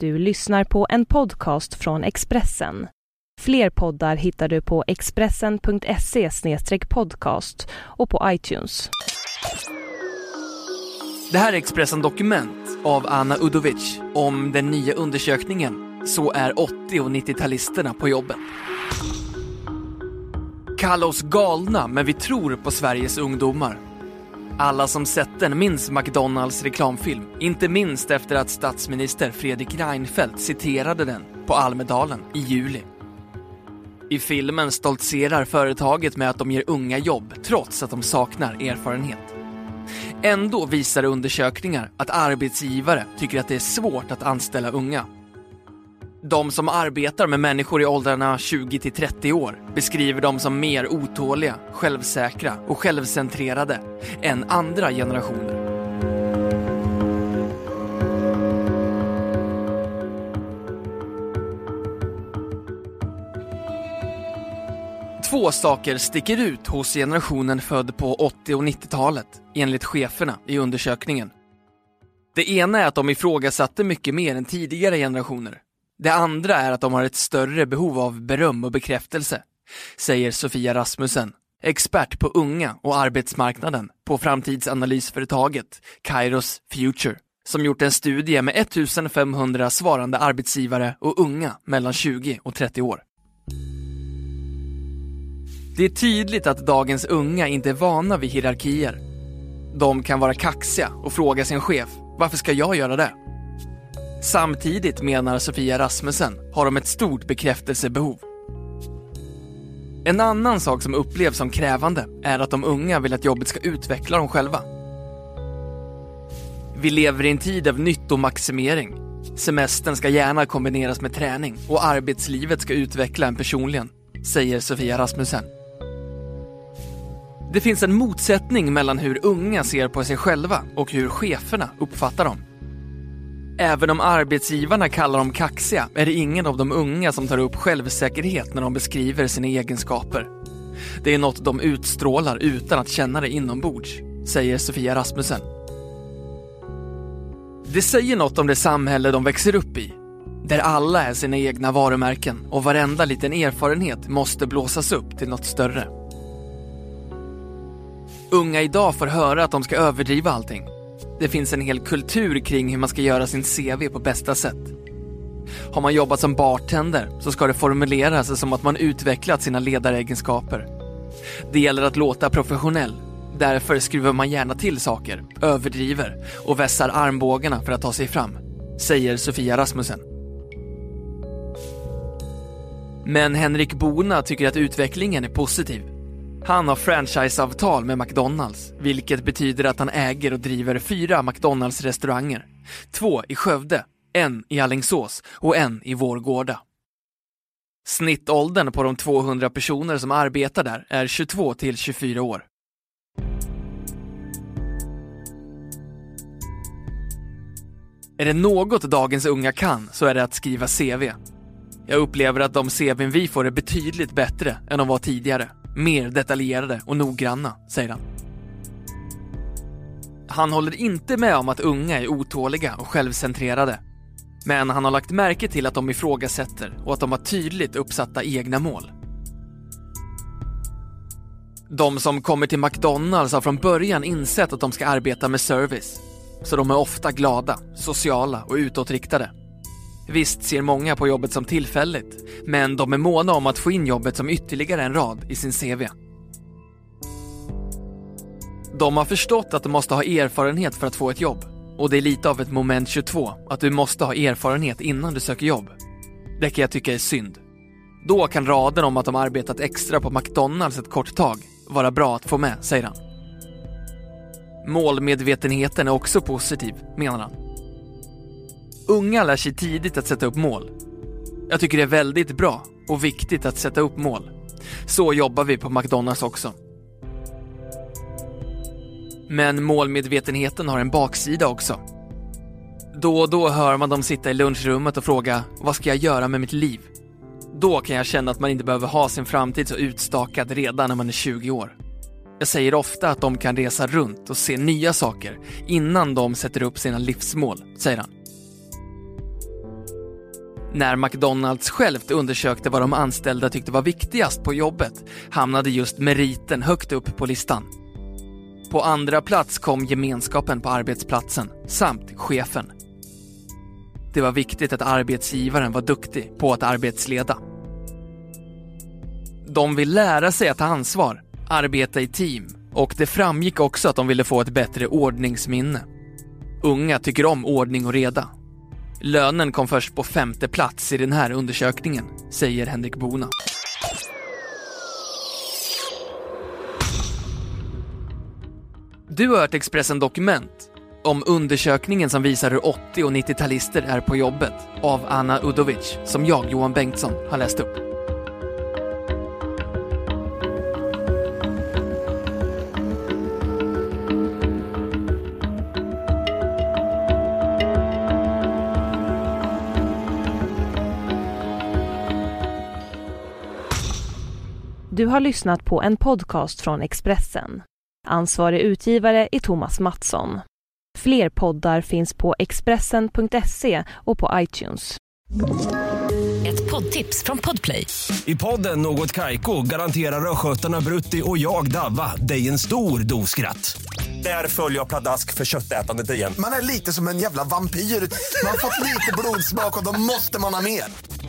Du lyssnar på en podcast från Expressen. Fler poddar hittar du på expressen.se podcast och på iTunes. Det här är Expressen Dokument av Anna Udovic om den nya undersökningen Så är 80 och 90-talisterna på jobben. Kalla oss galna, men vi tror på Sveriges ungdomar. Alla som sett den minns McDonalds reklamfilm, inte minst efter att statsminister Fredrik Reinfeldt citerade den på Almedalen i juli. I filmen stoltserar företaget med att de ger unga jobb trots att de saknar erfarenhet. Ändå visar undersökningar att arbetsgivare tycker att det är svårt att anställa unga. De som arbetar med människor i åldrarna 20 till 30 år beskriver dem som mer otåliga, självsäkra och självcentrerade än andra generationer. Två saker sticker ut hos generationen född på 80 och 90-talet enligt cheferna i undersökningen. Det ena är att de ifrågasatte mycket mer än tidigare generationer. Det andra är att de har ett större behov av beröm och bekräftelse, säger Sofia Rasmussen, expert på unga och arbetsmarknaden på framtidsanalysföretaget Kairos Future, som gjort en studie med 1500 svarande arbetsgivare och unga mellan 20 och 30 år. Det är tydligt att dagens unga inte är vana vid hierarkier. De kan vara kaxiga och fråga sin chef, varför ska jag göra det? Samtidigt, menar Sofia Rasmussen, har de ett stort bekräftelsebehov. En annan sak som upplevs som krävande är att de unga vill att jobbet ska utveckla dem själva. Vi lever i en tid av nyttomaximering. Semestern ska gärna kombineras med träning och arbetslivet ska utveckla en personligen, säger Sofia Rasmussen. Det finns en motsättning mellan hur unga ser på sig själva och hur cheferna uppfattar dem. Även om arbetsgivarna kallar dem kaxiga är det ingen av de unga som tar upp självsäkerhet när de beskriver sina egenskaper. Det är något de utstrålar utan att känna det inombords, säger Sofia Rasmussen. Det säger något om det samhälle de växer upp i, där alla är sina egna varumärken och varenda liten erfarenhet måste blåsas upp till något större. Unga idag får höra att de ska överdriva allting. Det finns en hel kultur kring hur man ska göra sin CV på bästa sätt. Har man jobbat som bartender så ska det formuleras som att man utvecklat sina ledaregenskaper. Det gäller att låta professionell. Därför skruvar man gärna till saker, överdriver och vässar armbågarna för att ta sig fram, säger Sofia Rasmussen. Men Henrik Bona tycker att utvecklingen är positiv. Han har franchiseavtal med McDonalds, vilket betyder att han äger och driver fyra McDonalds-restauranger. Två i Skövde, en i Allingsås och en i Vårgårda. Snittåldern på de 200 personer som arbetar där är 22 till 24 år. Är det något dagens unga kan så är det att skriva CV. Jag upplever att de CVn vi får är betydligt bättre än de var tidigare. Mer detaljerade och noggranna, säger han. Han håller inte med om att unga är otåliga och självcentrerade. Men han har lagt märke till att de ifrågasätter och att de har tydligt uppsatta egna mål. De som kommer till McDonalds har från början insett att de ska arbeta med service. Så de är ofta glada, sociala och utåtriktade. Visst ser många på jobbet som tillfälligt, men de är måna om att få in jobbet som ytterligare en rad i sin CV. De har förstått att de måste ha erfarenhet för att få ett jobb. Och det är lite av ett moment 22, att du måste ha erfarenhet innan du söker jobb. Det kan jag tycka är synd. Då kan raden om att de arbetat extra på McDonalds ett kort tag vara bra att få med, säger han. Målmedvetenheten är också positiv, menar han. Unga lär sig tidigt att sätta upp mål. Jag tycker det är väldigt bra och viktigt att sätta upp mål. Så jobbar vi på McDonalds också. Men målmedvetenheten har en baksida också. Då och då hör man dem sitta i lunchrummet och fråga vad ska jag göra med mitt liv? Då kan jag känna att man inte behöver ha sin framtid så utstakad redan när man är 20 år. Jag säger ofta att de kan resa runt och se nya saker innan de sätter upp sina livsmål, säger han. När McDonalds självt undersökte vad de anställda tyckte var viktigast på jobbet hamnade just meriten högt upp på listan. På andra plats kom gemenskapen på arbetsplatsen samt chefen. Det var viktigt att arbetsgivaren var duktig på att arbetsleda. De vill lära sig att ta ansvar, arbeta i team och det framgick också att de ville få ett bättre ordningsminne. Unga tycker om ordning och reda. Lönen kom först på femte plats i den här undersökningen, säger Henrik Bona. Du har hört Expressen Dokument om undersökningen som visar hur 80 och 90-talister är på jobbet av Anna Udovic, som jag, Johan Bengtsson, har läst upp. Du har lyssnat på en podcast från Expressen. Ansvarig utgivare är Thomas Mattsson. Fler poddar finns på Expressen.se och på iTunes. Ett poddtips från Podplay. I podden Något Kaiko garanterar östgötarna Brutti och jag, Davva, dig en stor dos skratt. Där följer jag pladask för köttätandet igen. Man är lite som en jävla vampyr. Man har fått lite blodsmak och då måste man ha mer.